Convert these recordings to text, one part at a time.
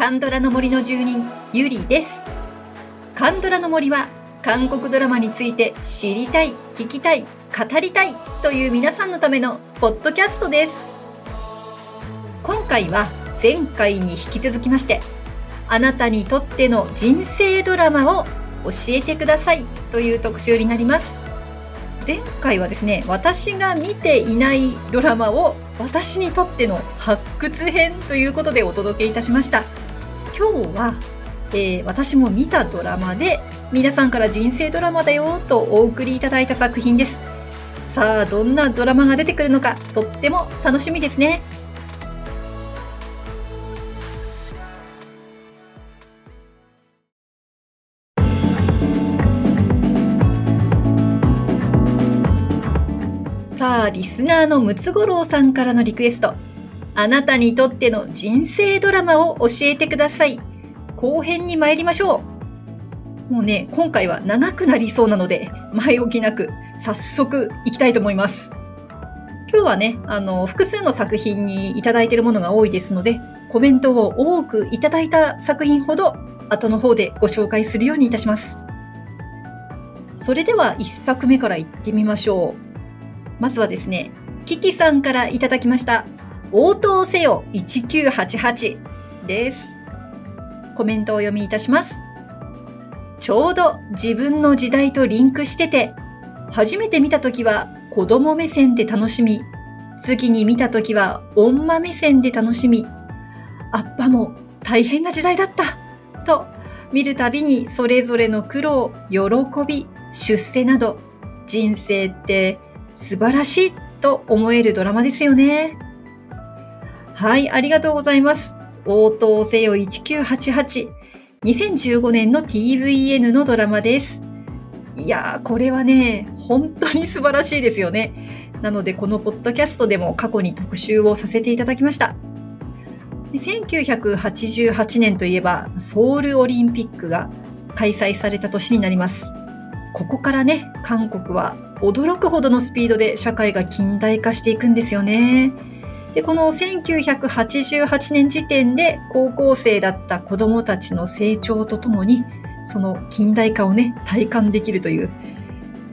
カンドラの森の住人ゆりです。カンドラの森は韓国ドラマについて知りたい聞きたい語りたいという皆さんのためのポッドキャストです。今回は前回に引き続きましてあなたにとっての人生ドラマを教えてくださいという特集になります。前回はですね私が見ていないドラマを私にとっての発掘編ということでお届けいたしました。今日は、えー、私も見たドラマで皆さんから人生ドラマだよとお送りいただいた作品ですさあどんなドラマが出てくるのかとっても楽しみですねさあ、リスナーのムツゴロウさんからのリクエスト。あなたにとっての人生ドラマを教えてください。後編に参りましょう。もうね、今回は長くなりそうなので、前置きなく、早速行きたいと思います。今日はね、あの、複数の作品にいただいているものが多いですので、コメントを多くいただいた作品ほど、後の方でご紹介するようにいたします。それでは1作目から行ってみましょう。まずはですね、キキさんからいただきました。応答せよ1988です。コメントを読みいたします。ちょうど自分の時代とリンクしてて、初めて見た時は子供目線で楽しみ、次に見た時は女目線で楽しみ、アッパも大変な時代だった、と見るたびにそれぞれの苦労、喜び、出世など、人生って素晴らしいと思えるドラマですよね。はい、ありがとうございます。応答せよ1988。2015年の TVN のドラマです。いやー、これはね、本当に素晴らしいですよね。なので、このポッドキャストでも過去に特集をさせていただきました。1988年といえば、ソウルオリンピックが開催された年になります。ここからね、韓国は驚くほどのスピードで社会が近代化していくんですよね。で、この1988年時点で高校生だった子供たちの成長とともに、その近代化をね、体感できるという、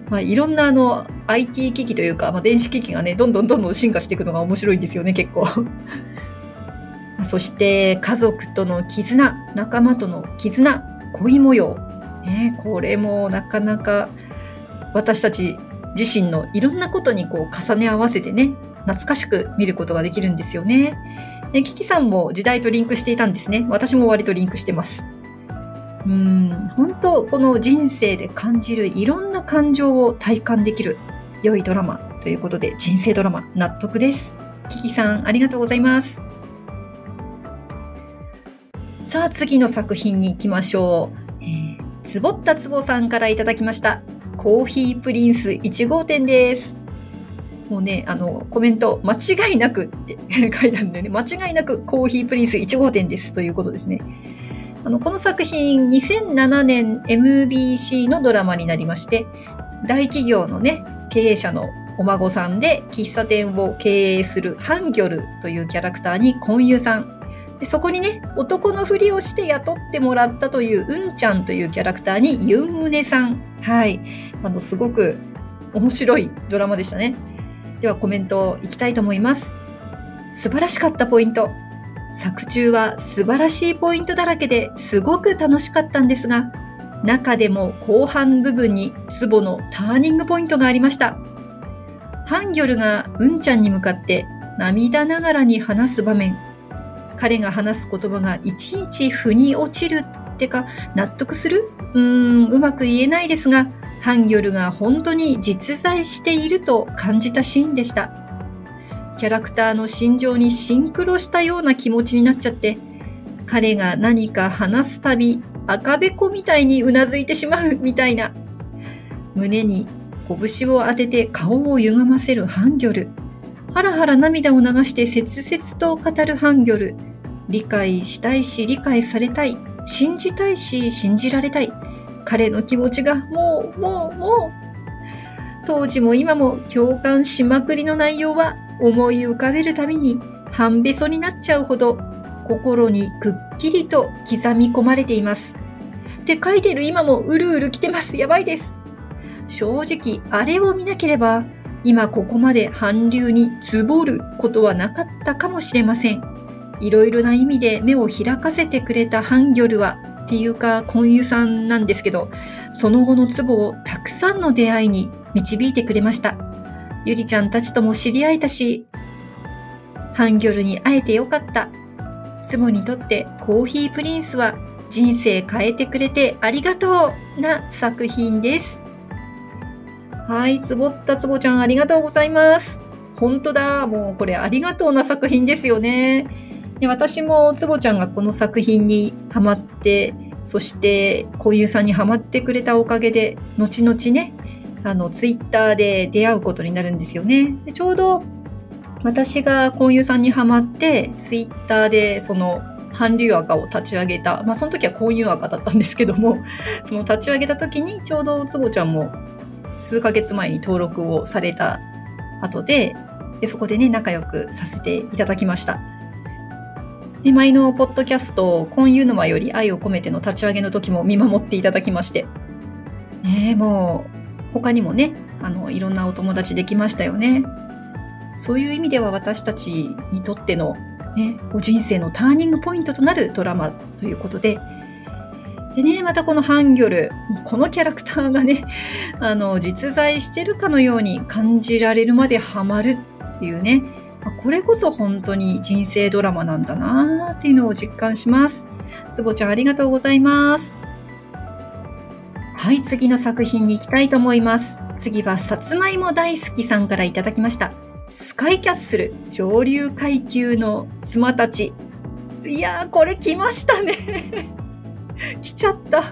まあ、いろんなあの IT 機器というか、まあ、電子機器がね、どんどんどんどん進化していくのが面白いんですよね、結構。そして家族との絆、仲間との絆、恋模様。ね、これもなかなか私たち自身のいろんなことにこう重ね合わせてね、懐かしく見ることができるんですよね。で、キキさんも時代とリンクしていたんですね。私も割とリンクしてます。うん、本当この人生で感じるいろんな感情を体感できる良いドラマということで人生ドラマ納得です。キキさんありがとうございます。さあ次の作品に行きましょう。えー、つぼったつぼさんからいただきました。コーヒープリンス1号店です。もうね、あの、コメント、間違いなくって 書いてあるんだよね。間違いなくコーヒープリンス1号店ですということですね。あの、この作品、2007年 MBC のドラマになりまして、大企業のね、経営者のお孫さんで喫茶店を経営するハンギョルというキャラクターにコンユさん、でそこにね、男のふりをして雇ってもらったといううんちゃんというキャラクターにユンムネさん。はい。あの、すごく面白いドラマでしたね。ではコメントいきたいと思います。素晴らしかったポイント。作中は素晴らしいポイントだらけですごく楽しかったんですが、中でも後半部分にツボのターニングポイントがありました。ハンギョルがうんちゃんに向かって涙ながらに話す場面。彼が話す言葉がいちいち腑に落ちるってか納得する？うーん、うまく言えないですが、ハンギョルが本当に実在していると感じたシーンでした。キャラクターの心情にシンクロしたような気持ちになっちゃって、彼が何か話すたび赤べこみたいにうなずいてしまうみたいな。胸に拳を当てて顔を歪ませるハンギョル。ハラハラ涙を流して切々と語るハンギョル。理解したいし理解されたい。信じたいし信じられたい。彼の気持ちがもう、もう、もう。当時も今も共感しまくりの内容は思い浮かべるたびに半べそになっちゃうほど心にくっきりと刻み込まれています。って書いてる今もうるうる来てます。やばいです。正直、あれを見なければ、今ここまで韓流につぼることはなかったかもしれません。いろいろな意味で目を開かせてくれたハンギョルは、っていうか、コンユさんなんですけど、その後のツボをたくさんの出会いに導いてくれました。ゆりちゃんたちとも知り合えたし、ハンギョルに会えてよかった。ツボにとってコーヒープリンスは人生変えてくれてありがとうな作品です。はい、つぼったつぼちゃんありがとうございます。本当だ。もうこれありがとうな作品ですよね。で私もつぼちゃんがこの作品にハマって、そしてこういうさんにハマってくれたおかげで、後々ね、あの、ツイッターで出会うことになるんですよね。でちょうど私がこういうさんにハマって、ツイッターでその韓流赤を立ち上げた。まあ、その時は婚友赤だったんですけども、その立ち上げた時にちょうどつぼちゃんも数ヶ月前に登録をされた後で、でそこでね、仲良くさせていただきました。で、前のポッドキャスト、婚友沼より愛を込めての立ち上げの時も見守っていただきまして。ねもう、他にもね、あの、いろんなお友達できましたよね。そういう意味では私たちにとってのね、ご人生のターニングポイントとなるドラマということで、でね、またこのハンギョル、このキャラクターがね、あの、実在してるかのように感じられるまでハマるっていうね、これこそ本当に人生ドラマなんだなっていうのを実感します。つぼちゃんありがとうございます。はい、次の作品に行きたいと思います。次は、さつまいも大好きさんからいただきました。スカイキャッスル上流階級の妻たち。いやー、これ来ましたね。来ちゃった。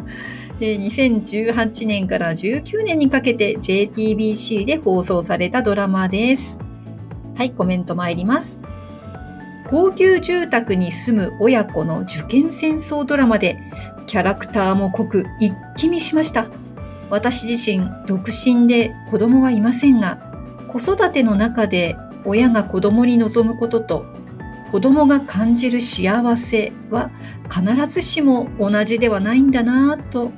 え2018年から19年にかけて JTBC で放送されたドラマです。はい、コメント参ります。高級住宅に住む親子の受験戦争ドラマで、キャラクターも濃く一気見しました。私自身、独身で子供はいませんが、子育ての中で親が子供に望むことと子供が感じる幸せは必ずしも同じではないんだなぁと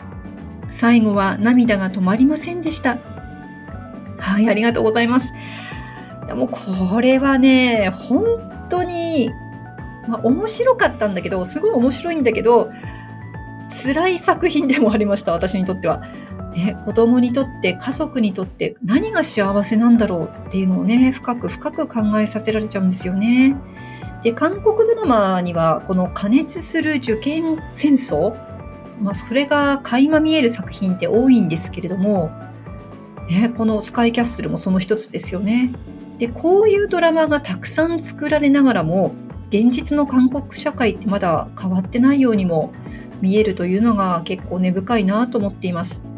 最後は涙が止まりませんでした。はい、ありがとうございます。もうこれはね、本当に、まあ、面白かったんだけど、すごい面白いんだけど、辛い作品でもありました、私にとっては。ね、子供にとって家族にとって何が幸せなんだろうっていうのをね、深く深く考えさせられちゃうんですよね。で、韓国ドラマにはこの加熱する受験戦争、まあそれが垣間見える作品って多いんですけれども、ね、このスカイキャッスルもその一つですよね。で、こういうドラマがたくさん作られながらも、現実の韓国社会ってまだ変わってないようにも見えるというのが結構根深いなと思っています。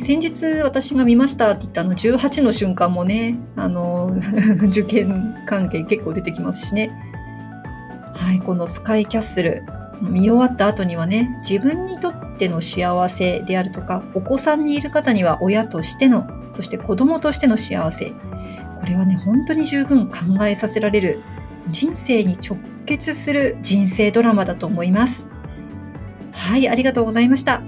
先日私が見ましたって言ったあの18の瞬間もね、あの、受験関係結構出てきますしね。はい、このスカイキャッスル、見終わった後にはね、自分にとっての幸せであるとか、お子さんにいる方には親としての、そして子供としての幸せ。これはね、本当に十分考えさせられる、人生に直結する人生ドラマだと思います。はい、ありがとうございました。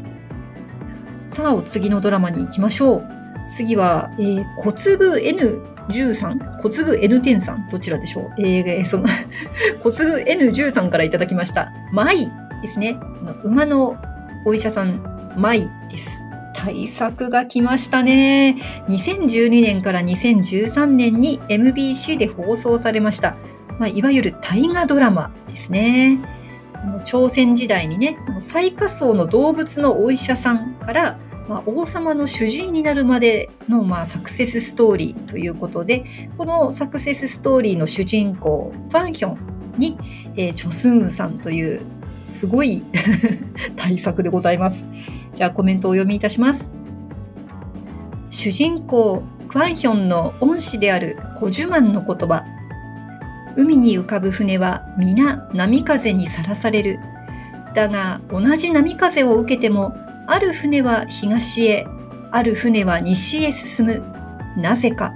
さあ、お次のドラマに行きましょう。次は、えー、小粒 N13、小粒 N10 さん、どちらでしょう？えー、その 小粒 N13 からいただきました。マイですね。馬のお医者さん、マイです。対策が来ましたね。2012年から2013年に MBC で放送されました。まあ、いわゆる大河ドラマですね。朝鮮時代にね、最下層の動物のお医者さんから、まあ、王様の主治医になるまでの、まあ、サクセスストーリーということで、このサクセスストーリーの主人公、ファンヒョンに、えー、チョスンさんというすごい 対策でございます。じゃあコメントをお読みいたします。主人公、クワンヒョンの恩師であるコジュマンの言葉。海に浮かぶ船は皆波風にさらされる。だが同じ波風を受けても、ある船は東へ、ある船は西へ進む。なぜか。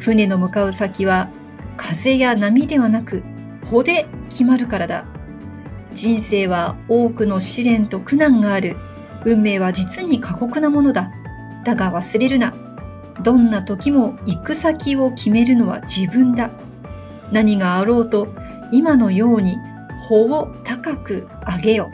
船の向かう先は風や波ではなく、こで決まるからだ。人生は多くの試練と苦難がある。運命は実に過酷なものだ。だが忘れるな。どんな時も行く先を決めるのは自分だ。何があろうと今のように歩を高く上げよ。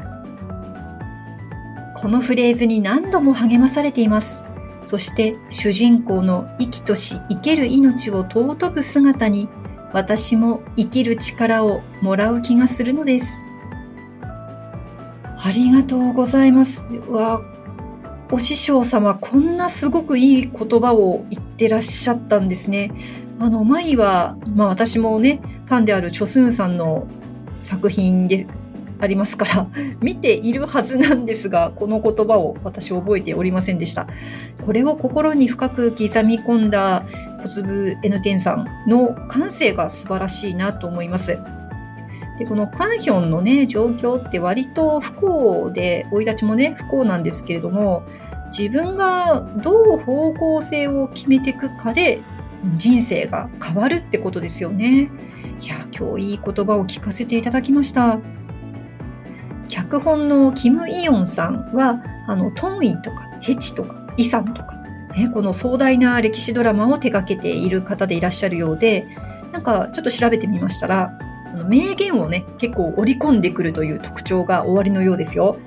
このフレーズに何度も励まされています。そして主人公の生きとし生ける命を尊ぶ姿に私も生きる力をもらう気がするのです。ありがとうございます。うわ、お師匠様、こんなすごくいい言葉を言ってらっしゃったんですね。あの、前は、まあ私もね、ファンであるチョスンさんの作品でありますから、見ているはずなんですが、この言葉を私覚えておりませんでした。これを心に深く刻み込んだ小粒 N 点さんの感性が素晴らしいなと思います。で、このカンヒョンのね、状況って割と不幸で、生い立ちもね、不幸なんですけれども、自分がどう方向性を決めていくかで人生が変わるってことですよね。いや、今日いい言葉を聞かせていただきました。脚本のキム・イヨンさんは、あの、トンイとかヘチとかイサンとか、ね、この壮大な歴史ドラマを手掛けている方でいらっしゃるようで、なんかちょっと調べてみましたら、名言をね、結構織り込んでくるという特徴が終わりのようですよ。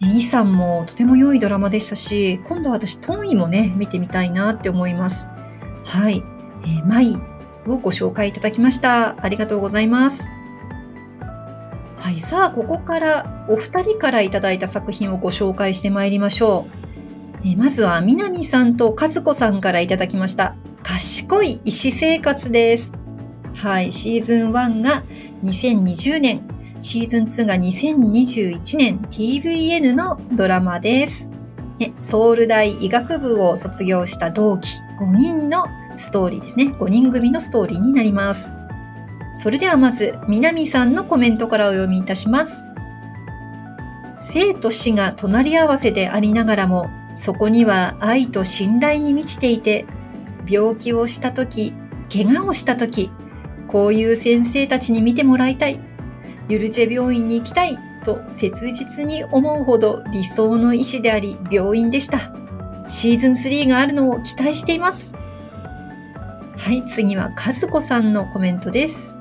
イさんもとても良いドラマでしたし、今度は私、トンイもね、見てみたいなって思います。はい。えー、マイをご紹介いただきました。ありがとうございます。はい。さあ、ここからお二人からいただいた作品をご紹介してまいりましょう。えまずは、南さんと和子さんからいただきました。賢い医師生活です。はい。シーズン1が2020年、シーズン2が2021年 TVN のドラマです。ソウル大医学部を卒業した同期5人のストーリーですね。5人組のストーリーになります。それではまず、南さんのコメントからお読みいたします。生と死が隣り合わせでありながらも、そこには愛と信頼に満ちていて、病気をしたとき、怪我をしたとき、こういう先生たちに見てもらいたい。ユルチェ病院に行きたいと切実に思うほど理想の医師であり病院でした。シーズン3があるのを期待しています。はい、次は和子さんのコメントです。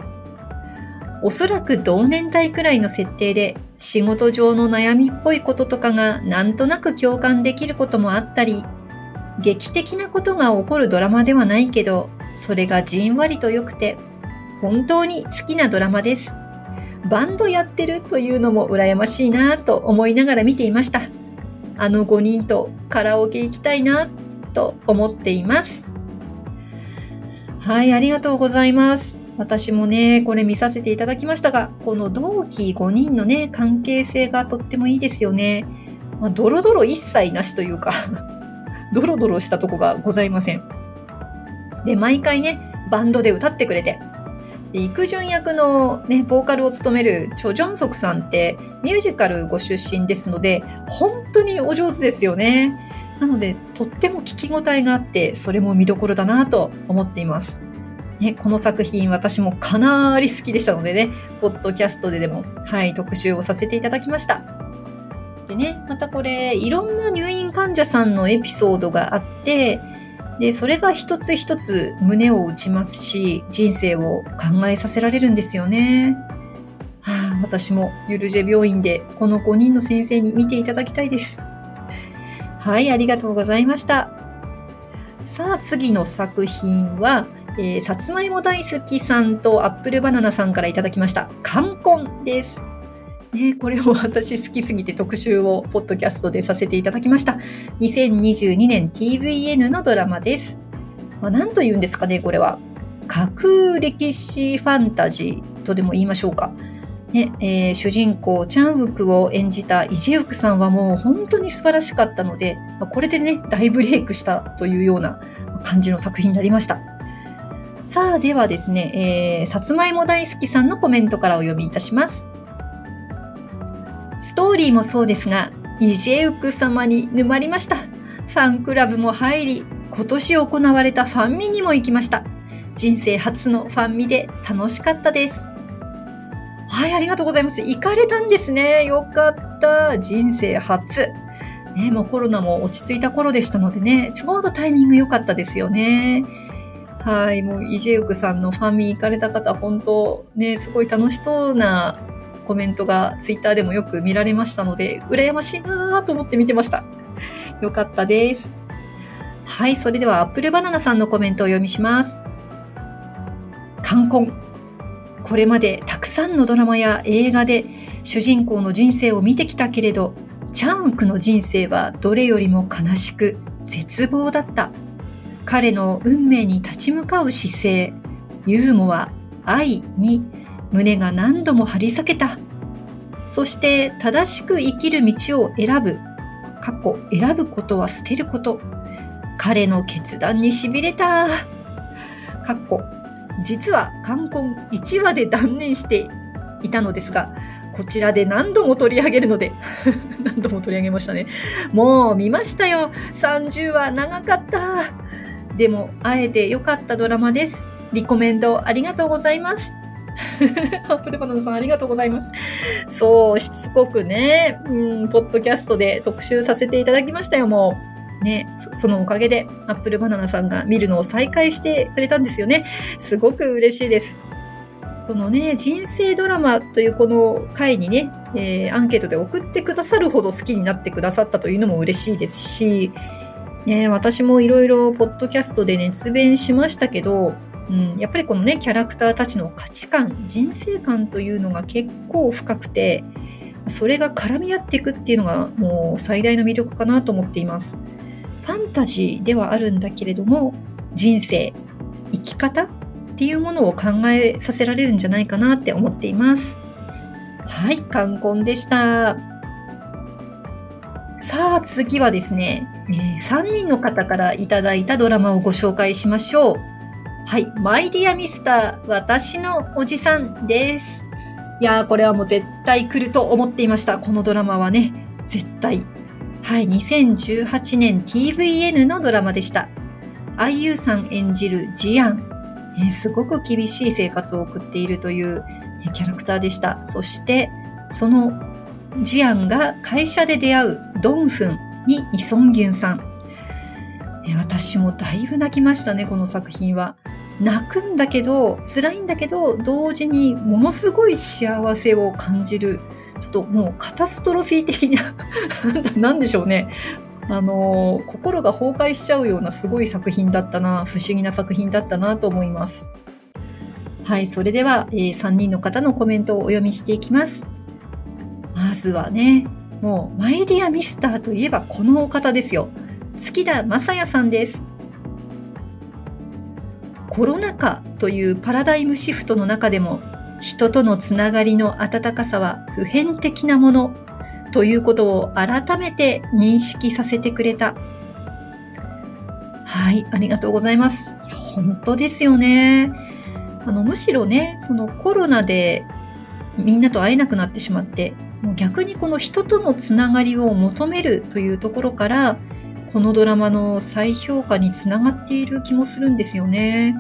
おそらく同年代くらいの設定で仕事上の悩みっぽいこととかがなんとなく共感できることもあったり、劇的なことが起こるドラマではないけど、それがじんわりと良くて、本当に好きなドラマです。バンドやってるというのも羨ましいなと思いながら見ていました。あの5人とカラオケ行きたいなと思っています。はい、ありがとうございます。私もね、これ見させていただきましたが、この同期5人のね、関係性がとってもいいですよね。まあ、ドロドロ一切なしというか ドロドロしたとこがございません。で、毎回ね、バンドで歌ってくれて、育順役のね、ボーカルを務めるチョ・ジョンソクさんってミュージカルご出身ですので、本当にお上手ですよね。なので、とっても聞き応えがあって、それも見どころだなと思っています。ね、この作品私もかなり好きでしたのでね、ポッドキャストででも、はい、特集をさせていただきました。でね、またこれ、いろんな入院患者さんのエピソードがあって、で、それが一つ一つ胸を打ちますし、人生を考えさせられるんですよね。はあ、私もゆるジェ病院でこの5人の先生に見ていただきたいです。はい、ありがとうございました。さあ、次の作品は、えー、さつまいも大好きさんとアップルバナナさんからいただきました。冠婚です。ね、これも私好きすぎて特集をポッドキャストでさせていただきました。2022年 TVN のドラマです。まあ、何と言うんですかね、これは。架空歴史ファンタジーとでも言いましょうか。ねえー、主人公チャンウクを演じたイジウクさんはもう本当に素晴らしかったので、まあ、これでね、大ブレイクしたというような感じの作品になりました。さあ、ではですね、えー、さつまいも大好きさんのコメントからお読みいたします。ストーリーもそうですが、イジェウク様に沼りました。ファンクラブも入り、今年行われたファンミにも行きました。人生初のファンミで楽しかったです。はい、ありがとうございます。行かれたんですね。よかった。人生初。ね、もうコロナも落ち着いた頃でしたのでね、ちょうどタイミング良かったですよね。はい、もうイジェウクさんのファンミ行かれた方、本当ね、すごい楽しそうなコメントがツイッターでもよく見られましたので、羨ましいなぁと思って見てました。よかったです。はい、それではアップルバナナさんのコメントを読みします。冠婚。これまでたくさんのドラマや映画で主人公の人生を見てきたけれど、チャンウクの人生はどれよりも悲しく絶望だった。彼の運命に立ち向かう姿勢、ユーモア、愛に胸が何度も張り裂けた。そして正しく生きる道を選ぶ。過去、選ぶことは捨てること。彼の決断に痺れた。かっこ、実は冠婚1話で断念していたのですが、こちらで何度も取り上げるので 何度も取り上げましたね。もう見ましたよ。30話長かった。でも、あえて良かったドラマです。リコメンドありがとうございます。アップルバナナさんありがとうございます。そう、しつこくね、うん、ポッドキャストで特集させていただきましたよ、もう。ね、そのおかげでアップルバナナさんが見るのを再開してくれたんですよね。すごく嬉しいです。このね、人生ドラマというこの回にね、えー、アンケートで送ってくださるほど好きになってくださったというのも嬉しいですし、ね、私もいろいろポッドキャストで熱弁しましたけど、うん、やっぱりこのね、キャラクターたちの価値観、人生観というのが結構深くて、それが絡み合っていくっていうのがもう最大の魅力かなと思っています。ファンタジーではあるんだけれども、人生、生き方っていうものを考えさせられるんじゃないかなって思っています。はい、冠婚でした。さあ、次はですね、え、3人の方からいただいたドラマをご紹介しましょう。はい、マイディアミスター、私のおじさんです。いやー、これはもう絶対来ると思っていました。このドラマはね、絶対はい、2018年 TVN のドラマでした。IU さん演じるジアン、えー、すごく厳しい生活を送っているという、えー、キャラクターでした。そして、そのジアンが会社で出会うドンフンにイソンギュンさん。え、私もだいぶ泣きましたね、この作品は。泣くんだけど、辛いんだけど、同時にものすごい幸せを感じるちょっともうカタストロフィー的な なんでしょうね。あの、心が崩壊しちゃうようなすごい作品だったな、不思議な作品だったなと思います。はい、それでは、えー、3人の方のコメントをお読みしていきます。まずはね、もう、マイディアミスターといえばこのお方ですよ。好きだまさやさんです。コロナ禍というパラダイムシフトの中でも人とのつながりの温かさは普遍的なものということを改めて認識させてくれた。はい、ありがとうございます。本当ですよね。あの、むしろね、そのコロナでみんなと会えなくなってしまって、もう逆にこの人とのつながりを求めるというところから、このドラマの再評価につながっている気もするんですよね。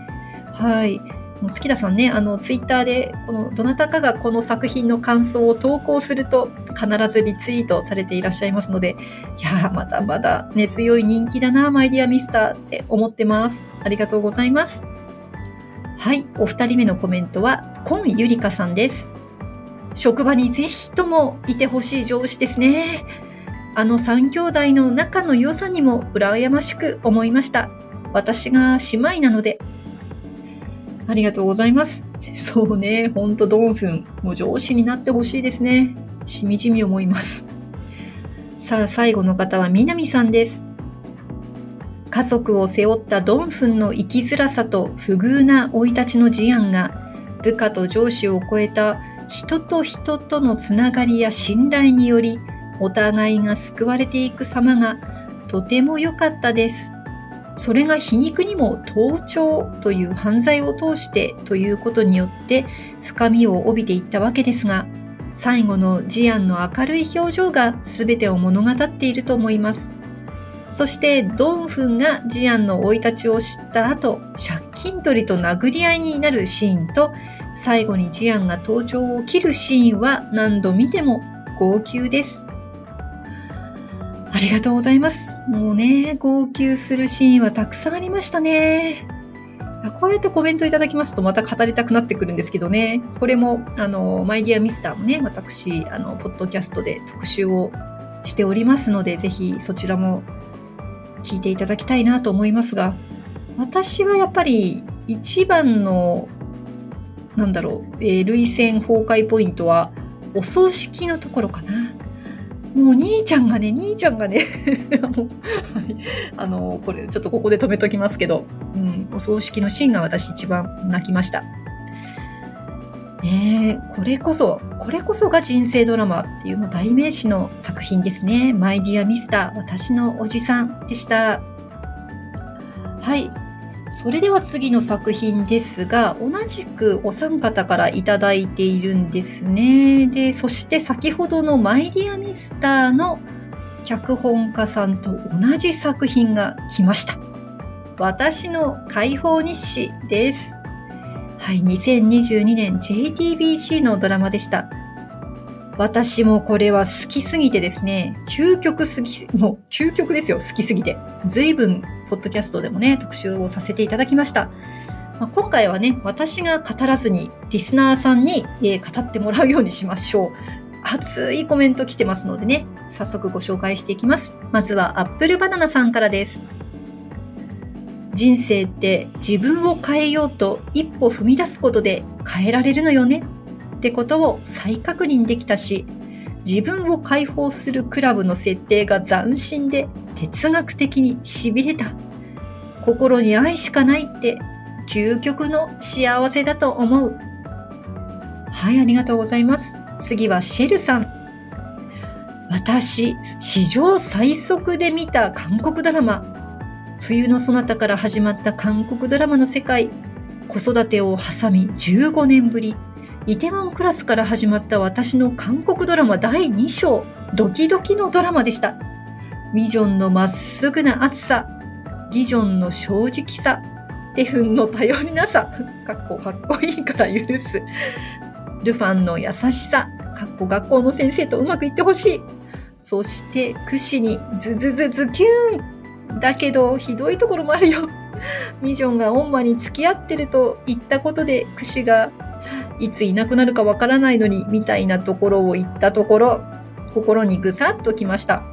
はい。もう月田さんね、あの、ツイッターで、この、どなたかがこの作品の感想を投稿すると、必ずリツイートされていらっしゃいますので、いやまだまだ根強い人気だな、マイディアミスターって思ってます。ありがとうございます。はい、お二人目のコメントは、コンゆりかさんです。職場にぜひともいてほしい上司ですね。あの三兄弟の仲の良さにも羨ましく思いました。私が姉妹なのでありがとうございます。そうね、ほんとドンフン、もう上司になってほしいですね。しみじみ思います。さあ、最後の方は南さんです。家族を背負ったドンフンの生きづらさと不遇な生い立ちの事案が、部下と上司を超えた人と人とのつながりや信頼により、お互いが救われていく様がとても良かったです。それが皮肉にも盗聴という犯罪を通してということによって深みを帯びていったわけですが、最後のジアンの明るい表情が全てを物語っていると思います。そしてドンフンがジアンの生い立ちを知った後、借金取りと殴り合いになるシーンと、最後にジアンが登場を切るシーンは何度見ても号泣です。ありがとうございます。もうね、号泣するシーンはたくさんありましたね。こうやってコメントいただきますとまた語りたくなってくるんですけどね。これも、あの、マイディアミスターもね、私、あの、ポッドキャストで特集をしておりますので、ぜひそちらも聞いていただきたいなと思いますが、私はやっぱり一番の、なんだろう、えー、類線崩壊ポイントは、お葬式のところかな。もう兄ちゃんがね、兄ちゃんがね あの、これちょっとここで止めときますけど、うん、お葬式のシーンが私一番泣きました。ねえ、これこそ、これこそが人生ドラマっていうもう代名詞の作品ですね。マイディアミスター、私のおじさんでした。はい。それでは次の作品ですが、同じくお三方からいただいているんですね。で、そして先ほどのマイディアミスターの脚本家さんと同じ作品が来ました。私の解放日誌です。はい、2022年 JTBC のドラマでした。私もこれは好きすぎてですね、究極すぎ、もう究極ですよ、好きすぎて。随分ポッドキャストでもね、特集をさせていただきました。まあ、今回はね、私が語らずに、リスナーさんに、えー、語ってもらうようにしましょう。熱いコメント来てますのでね、早速ご紹介していきます。まずは、アップルバナナさんからです。人生って自分を変えようと一歩踏み出すことで変えられるのよねってことを再確認できたし、自分を解放するクラブの設定が斬新で哲学的に痺れた。心に愛しかないって究極の幸せだと思う。はい、ありがとうございます。次はシェルさん。私、史上最速で見た韓国ドラマ。冬のそなたから始まった韓国ドラマの世界。子育てを挟み15年ぶり。イテワンクラスから始まった私の韓国ドラマ第2章、ドキドキのドラマでした。ビジョンのまっすぐな熱さ、ギジョンの正直さ、テフンの頼りなさ、かっこかっこいいから許す。ルファンの優しさ、かっこ学校の先生とうまくいってほしい。そして、クシにズズズズキューンだけど、ひどいところもあるよ。ミジョンがオンマに付き合ってると言ったことで、クシがいついなくなるかわからないのに、みたいなところを言ったところ、心にぐさっときました。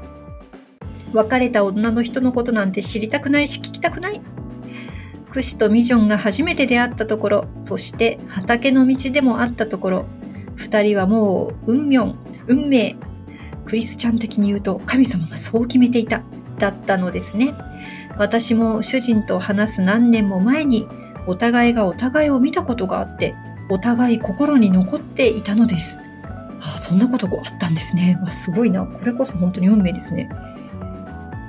別れた女の人のことなんて知りたくないし聞きたくない。クシとミジョンが初めて出会ったところ、そして畑の道でもあったところ、二人はもう運命、運命、クリスチャン的に言うと神様がそう決めていた、だったのですね。私も主人と話す何年も前に、お互いがお互いを見たことがあって、お互い心に残っていたのです。ああそんなことがあったんですね。わすごいな。これこそ本当に運命ですね。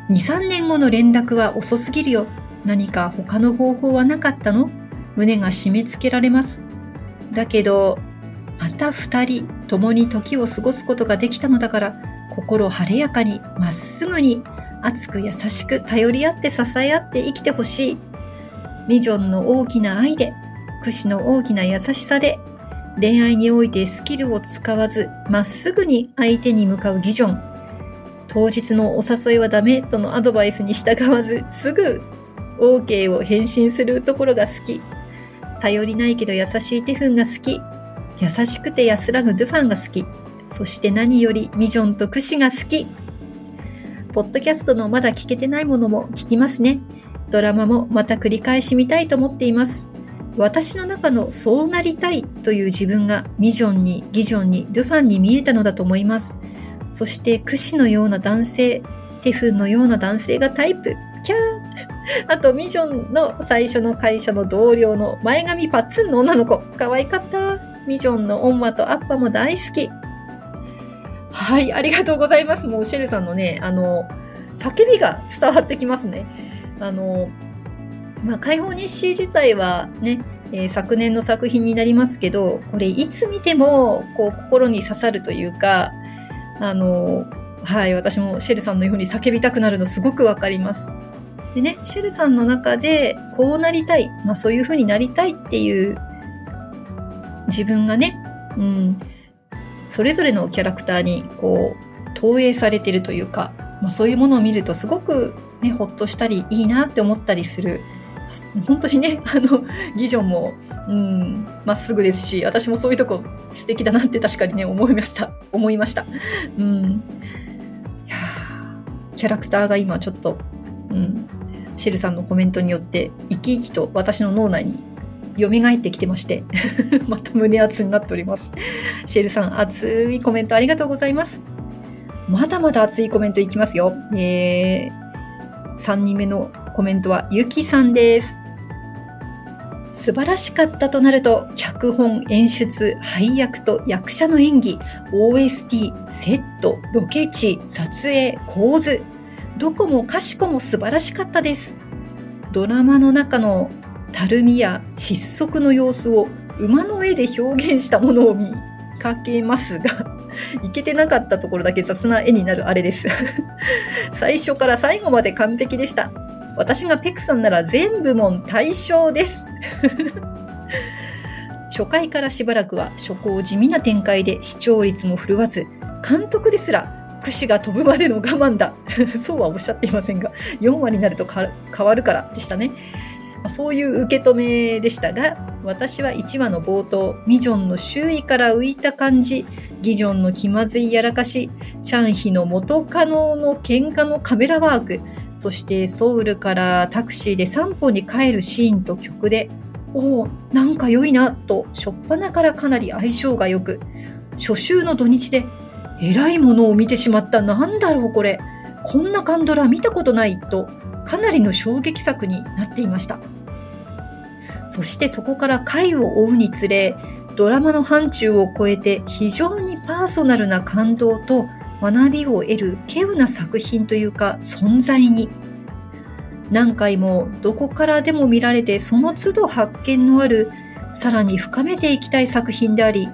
2、3年後の連絡は遅すぎるよ。何か他の方法はなかったの？胸が締め付けられます。だけど、また二人共に時を過ごすことができたのだから、心晴れやかに、まっすぐに、熱く優しく頼り合って支え合って生きてほしい。ミジョンの大きな愛で屈指の大きな優しさで、恋愛においてスキルを使わず、まっすぐに相手に向かうギジョン。当日のお誘いはダメとのアドバイスに従わず、すぐ OK を返信するところが好き。頼りないけど優しいテフンが好き。優しくて安らぐドゥファンが好き。そして何よりミジョンとクシが好き。ポッドキャストのまだ聞けてないものも聞きますね。ドラマもまた繰り返し見たいと思っています。私の中のそうなりたいという自分がミジョンにギジョンにドゥファンに見えたのだと思います。そしてクシのような男性、テフンのような男性がタイプ。キャー あとミジョンの最初の会社の同僚の前髪パッツンの女の子。可愛かった。ミジョンのオンマとアッパも大好き。はい、ありがとうございます。もうシェルさんのね、あの、叫びが伝わってきますね。あの、まあ、解放日誌自体はね、えー、昨年の作品になりますけど、これいつ見てもこう心に刺さるというか、あの、はい、私もシェルさんのように叫びたくなるのすごくわかります。でね、シェルさんの中でこうなりたい、まあそういう風になりたいっていう自分がね、うん、それぞれのキャラクターにこう投影されてるというか、まあ、そういうものを見るとすごくね、ほっとしたりいいなって思ったりする。本当にね、あの、ギジョンも、うん、まっすぐですし、私もそういうとこ素敵だなって確かにね、思いました。思いました。うん。いやキャラクターが今ちょっと、うん、シェルさんのコメントによって生き生きと私の脳内に蘇ってきてまして、また胸熱になっております。シェルさん、熱いコメントありがとうございます。まだまだ熱いコメントいきますよ。えー、3人目のコメントはゆきさんです。素晴らしかったとなると、脚本、演出、配役と役者の演技、OST、セット、ロケ地、撮影、構図、どこもかしこも素晴らしかったです。ドラマの中のたるみや窒息の様子を馬の絵で表現したものを見かけますが、いけてなかったところだけ雑な絵になるあれです。最初から最後まで完璧でした。私がペクさんなら全部門対象です。初回からしばらくは初行地味な展開で視聴率も振るわず、監督ですら串が飛ぶまでの我慢だ。そうはおっしゃっていませんが、4話になると変わるからでしたね。そういう受け止めでしたが、私は1話の冒頭、ミジョンの周囲から浮いた感じ、ギジョンの気まずいやらかし、チャンヒの元カノの喧嘩のカメラワーク、そしてソウルからタクシーで散歩に帰るシーンと曲で、おお、なんか良いな、と、しょっぱなからかなり相性が良く、初秋の土日で、えらいものを見てしまった、なんだろうこれ、こんなカンドラ見たことない、と、かなりの衝撃作になっていました。そしてそこから回を追うにつれ、ドラマの範疇を超えて非常にパーソナルな感動と学びを得る稀有な作品というか存在に何回もどこからでも見られてその都度発見のあるさらに深めていきたい作品であり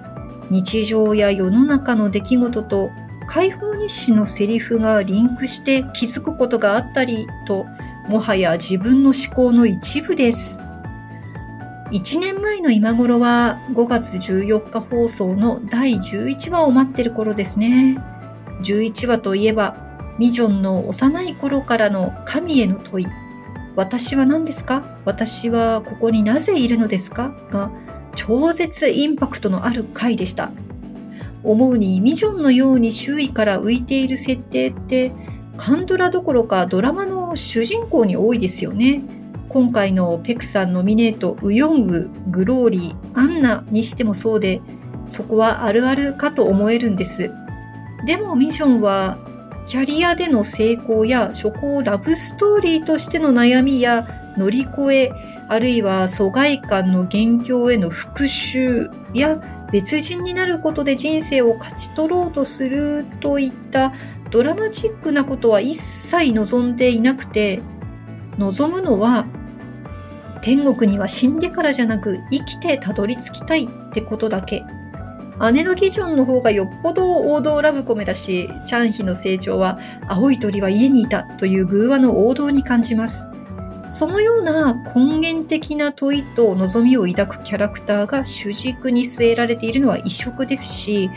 日常や世の中の出来事と解放日誌のセリフがリンクして気づくことがあったりともはや自分の思考の一部です。1年前の今頃は5月14日放送の第11話を待ってる頃ですね。11話といえば、ミジョンの幼い頃からの神への問い。私は何ですか？私はここになぜいるのですか？が超絶インパクトのある回でした。思うにミジョンのように周囲から浮いている設定ってカンドラどころかドラマの主人公に多いですよね。今回のペクさんノミネートウヨンウ、グローリー、アンナにしてもそうで、そこはあるあるかと思えるんです。でもミジョンは、キャリアでの成功や初行ラブストーリーとしての悩みや乗り越え、あるいは疎外感の元凶への復讐や別人になることで人生を勝ち取ろうとするといったドラマチックなことは一切望んでいなくて、望むのは天国には死んでからじゃなく生きてたどり着きたいってことだけ。姉のギジョンの方がよっぽど王道ラブコメだし、チャンヒの成長は青い鳥は家にいたという偶話の王道に感じます。そのような根源的な問いと望みを抱くキャラクターが主軸に据えられているのは異色ですし、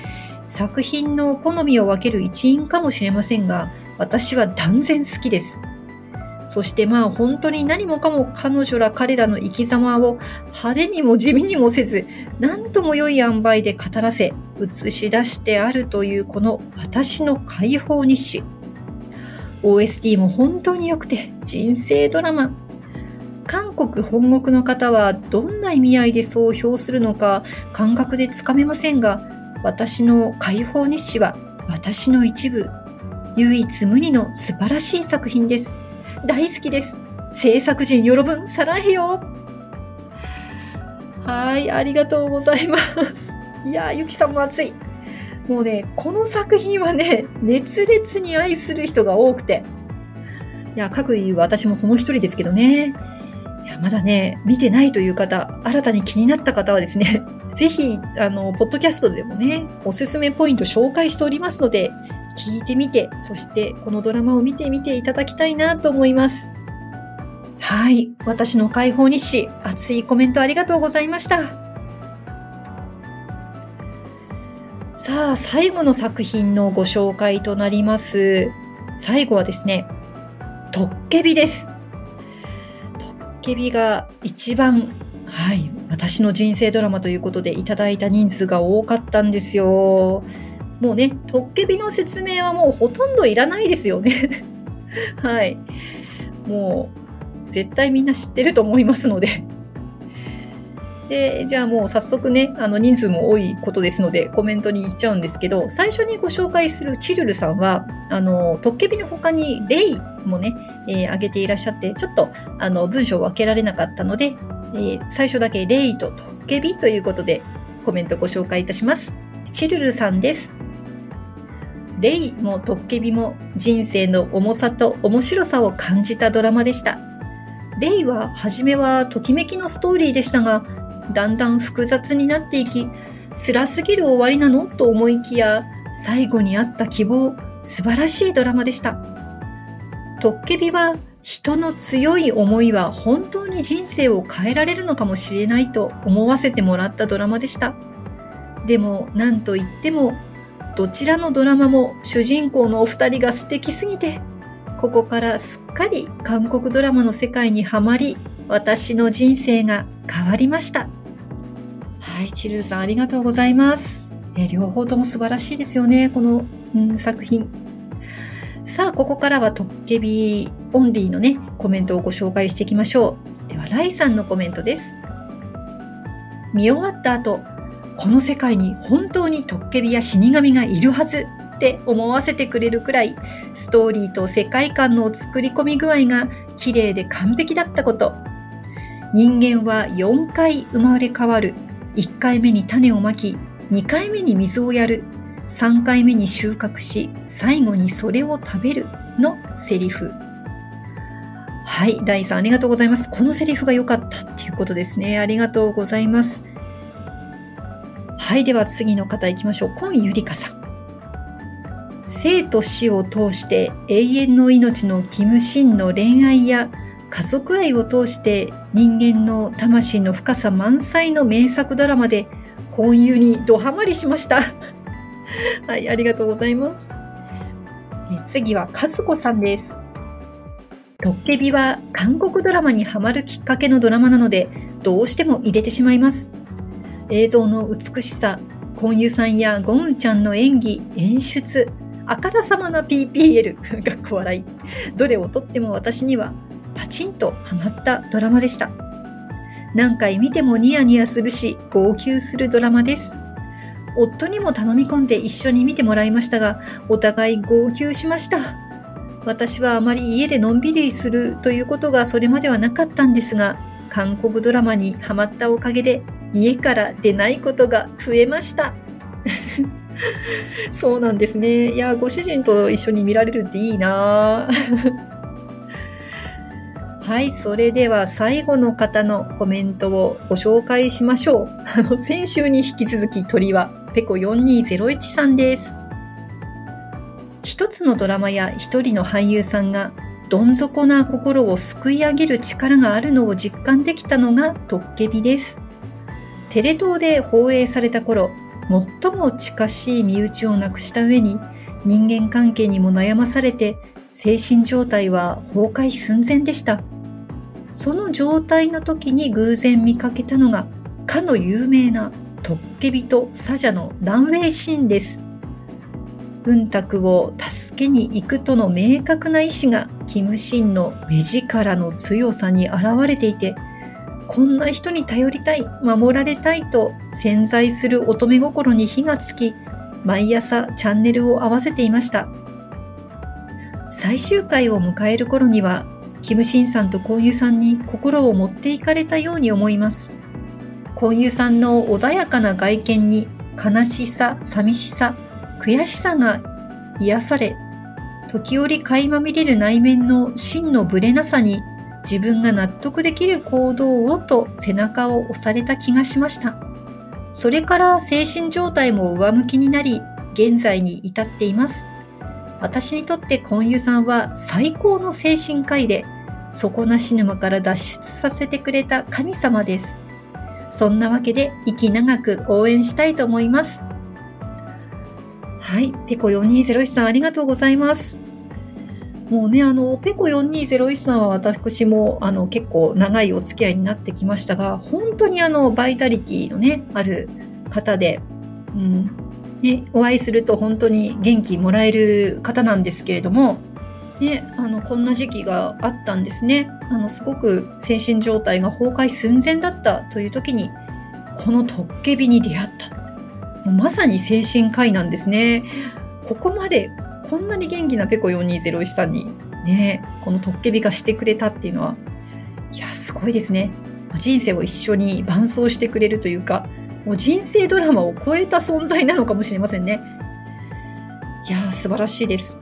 作品の好みを分ける一因かもしれませんが、私は断然好きです。そしてまあ本当に何もかも彼女ら彼らの生き様を派手にも地味にもせず、何とも良い塩梅で語らせ、映し出してあるというこの私の解放日誌。OST も本当に良くて人生ドラマ。韓国本国の方はどんな意味合いでそう評するのか感覚でつかめませんが、私の解放日誌は私の一部、唯一無二の素晴らしい作品です。大好きです。制作陣よろぶん、さらへよ。はい、ありがとうございます。いやゆきさんも熱い。もうね、この作品はね、熱烈に愛する人が多くて。いや、各言う私もその一人ですけどね。いや、まだね、見てないという方、新たに気になった方はですね、ぜひ、あの、ポッドキャストでもね、おすすめポイント紹介しておりますので、聞いてみて、そしてこのドラマを見てみていただきたいなと思います。はい。私の解放日誌、熱いコメントありがとうございました。さあ、最後の作品のご紹介となります。最後はですね、トッケビです。トッケビが一番、はい、私の人生ドラマということでいただいた人数が多かったんですよ。もうね、トッケビの説明はもうほとんどいらないですよね。はい。もう、絶対みんな知ってると思いますのでで、じゃあもう早速ね、あの人数も多いことですのでコメントに行っちゃうんですけど、最初にご紹介するチルルさんは、あの、トッケビの他にレイもね、えー、挙げていらっしゃって、ちょっとあの文章を分けられなかったので、えー、最初だけレイとトッケビということでコメントご紹介いたします。チルルさんです。レイもトッケビも人生の重さと面白さを感じたドラマでした。レイは初めはときめきのストーリーでしたが、だんだん複雑になっていき、辛すぎる終わりなのと思いきや、最後にあった希望、素晴らしいドラマでした。トッケビは人の強い思いは本当に人生を変えられるのかもしれないと思わせてもらったドラマでした。でも何と言ってもどちらのドラマも主人公のお二人が素敵すぎてここからすっかり韓国ドラマの世界にはまり私の人生が変わりました。はい、チルーさんありがとうございます。え両方とも素晴らしいですよね、この、うん、作品。さあ、ここからはトッケビオンリーのね、コメントをご紹介していきましょう。では、ライさんのコメントです。見終わった後、この世界に本当にトッケビや死神がいるはずって思わせてくれるくらい、ストーリーと世界観の作り込み具合が綺麗で完璧だったこと。人間は4回生まれ変わる1回目に種をまき、2回目に水をやる、3回目に収穫し、最後にそれを食べるのセリフ。はい、ライさんありがとうございます。このセリフが良かったっていうことですね。ありがとうございます。はい、では次の方行きましょう。コンゆりかさん。生と死を通して永遠の命のキムシンの恋愛や家族愛を通して人間の魂の深さ満載の名作ドラマで婚友にドハマりしました。はい、ありがとうございます。え次は和子さんです。トッケビは韓国ドラマにハマるきっかけのドラマなのでどうしても入れてしまいます。映像の美しさ、婚友さんやゴンちゃんの演技、演出、あからさまな PPL がっこ笑い。どれをとっても私にはパチンとハマったドラマでした。何回見てもニヤニヤするし、号泣するドラマです。夫にも頼み込んで一緒に見てもらいましたが、お互い号泣しました。私はあまり家でのんびりするということがそれまではなかったんですが、韓国ドラマにハマったおかげで家から出ないことが増えました。そうなんですね。いや、ご主人と一緒に見られるっていいな はい、それでは最後の方のコメントをご紹介しましょう。あの、先週に引き続き鳥はペコ4201さんです。一つのドラマや一人の俳優さんがどん底な心を救い上げる力があるのを実感できたのがトッケビです。テレ東で放映された頃、最も近しい身内をなくした上に人間関係にも悩まされて精神状態は崩壊寸前でした。その状態の時に偶然見かけたのが、かの有名なトッケビとサジャのランウェイシーンです。文卓を助けに行くとの明確な意志がキムシンの目力の強さに現れていて、こんな人に頼りたい、守られたいと潜在する乙女心に火がつき、毎朝チャンネルを合わせていました。最終回を迎える頃にはキムシンさんとコンユさんに心を持っていかれたように思います。コンユさんの穏やかな外見に悲しさ、寂しさ、悔しさが癒され、時折垣間見れる内面の真のぶれなさに自分が納得できる行動をと背中を押された気がしました。それから精神状態も上向きになり、現在に至っています。私にとってコンユさんは最高の精神科医で、底なし沼から脱出させてくれた神様です。そんなわけで、息長く応援したいと思います。はい。ペコ4201さん、ありがとうございます。もうね、あの、ペコ4201さんは私も、あの、結構長いお付き合いになってきましたが、本当にあの、バイタリティのね、ある方で、うん、ね、お会いすると本当に元気もらえる方なんですけれども、ね、あの、こんな時期があったんですね。あの、すごく精神状態が崩壊寸前だったという時に、このトッケビに出会った。まさに精神科医なんですね。ここまでこんなに元気なペコ4201さんにね、このトッケビ化してくれたっていうのは、いや、すごいですね。人生を一緒に伴走してくれるというか、もう人生ドラマを超えた存在なのかもしれませんね。いやー、素晴らしいです。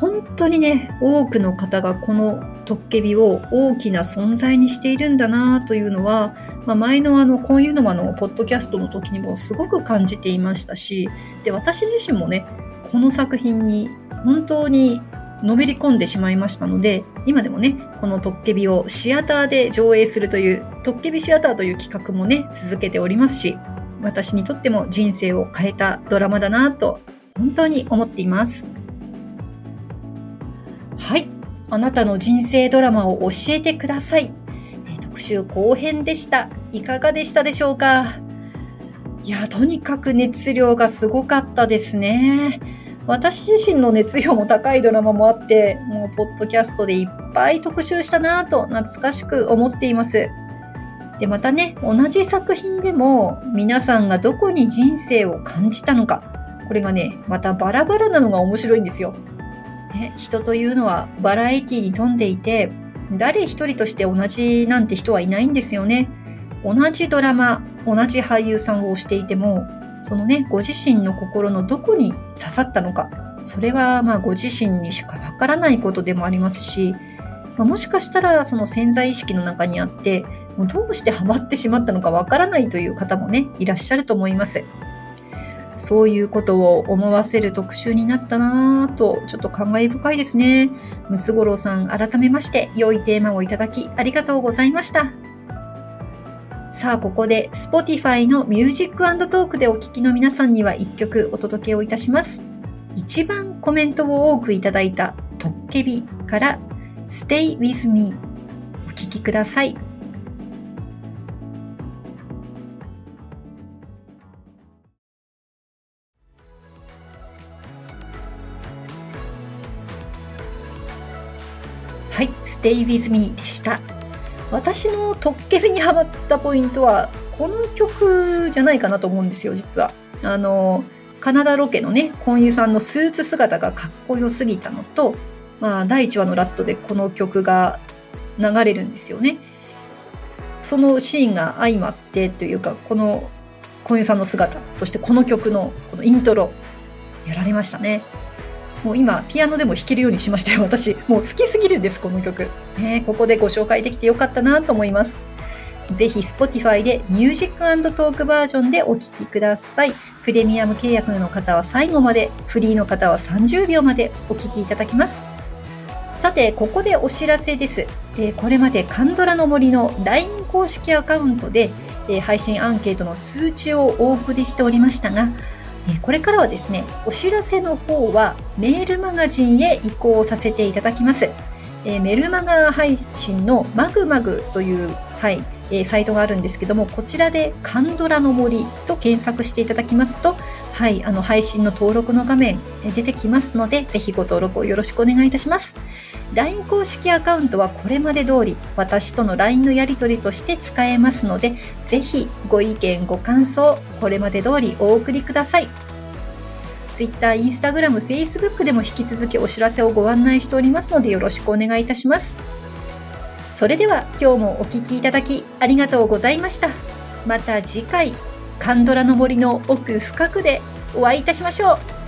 本当にね、多くの方がこのトッケビを大きな存在にしているんだなというのは、まあ、前のあの、こういうのもあの、ポッドキャストの時にもすごく感じていましたし、で、私自身もね、この作品に本当にのめり込んでしまいましたので、今でもね、このトッケビをシアターで上映するという、トッケビシアターという企画もね、続けておりますし、私にとっても人生を変えたドラマだなと、本当に思っています。はい。あなたの人生ドラマを教えてください。特集後編でした。いかがでしたでしょうか？いや、とにかく熱量がすごかったですね。私自身の熱量も高いドラマもあって、もうポッドキャストでいっぱい特集したなぁと懐かしく思っています。で、またね、同じ作品でも皆さんがどこに人生を感じたのか、これがね、またバラバラなのが面白いんですよ。ね、人というのはバラエティに富んでいて、誰一人として同じなんて人はいないんですよね。同じドラマ、同じ俳優さんをしていても、そのね、ご自身の心のどこに刺さったのか、それはまあご自身にしかわからないことでもありますし、まあ、もしかしたらその潜在意識の中にあって、もうどうしてハマってしまったのかわからないという方もね、いらっしゃると思います。そういうことを思わせる特集になったなぁと、ちょっと感慨深いですね。ムツゴロウさん、改めまして、良いテーマをいただき、ありがとうございました。さあ、ここで Spotify のミュージックトークでお聴きの皆さんには1曲お届けをいたします。一番コメントを多くいただいたトッケビから Stay with me お聴きください。はい、Stay with me でした。私のトッケビにハマったポイントはこの曲じゃないかなと思うんですよ実は。あのカナダロケのねコンユさんのスーツ姿がかっこよすぎたのと、まあ、第1話のラストでこの曲が流れるんですよね。そのシーンが相まってというかこのコンユさんの姿そしてこの曲のこのイントロやられましたね。もう今、ピアノでも弾けるようにしましたよ、私。もう好きすぎるんです、この曲。ね、ここでご紹介できてよかったなと思います。ぜひ Spotify でミュージックトークバージョンでお聴きください。プレミアム契約の方は最後まで、フリーの方は30秒までお聴きいただきます。さて、ここでお知らせです。えこれまでカンドラの森の LINE 公式アカウントで、え配信アンケートの通知をお送りしておりましたが、これからはですね、お知らせの方はメールマガジンへ移行させていただきます。えメルマガ配信のマグマグという、はい、えサイトがあるんですけども、こちらでカンドラの森と検索していただきますと、はい、あの配信の登録の画面出てきますので、ぜひご登録をよろしくお願いいたします。LINE 公式アカウントはこれまで通り私との LINE のやり取りとして使えますので、ぜひご意見、ご感想、これまで通りお送りください。Twitter、Instagram、Facebook でも引き続きお知らせをご案内しておりますのでよろしくお願いいたします。それでは今日もお聴きいただきありがとうございました。また次回、カンドラの森の奥深くでお会いいたしましょう。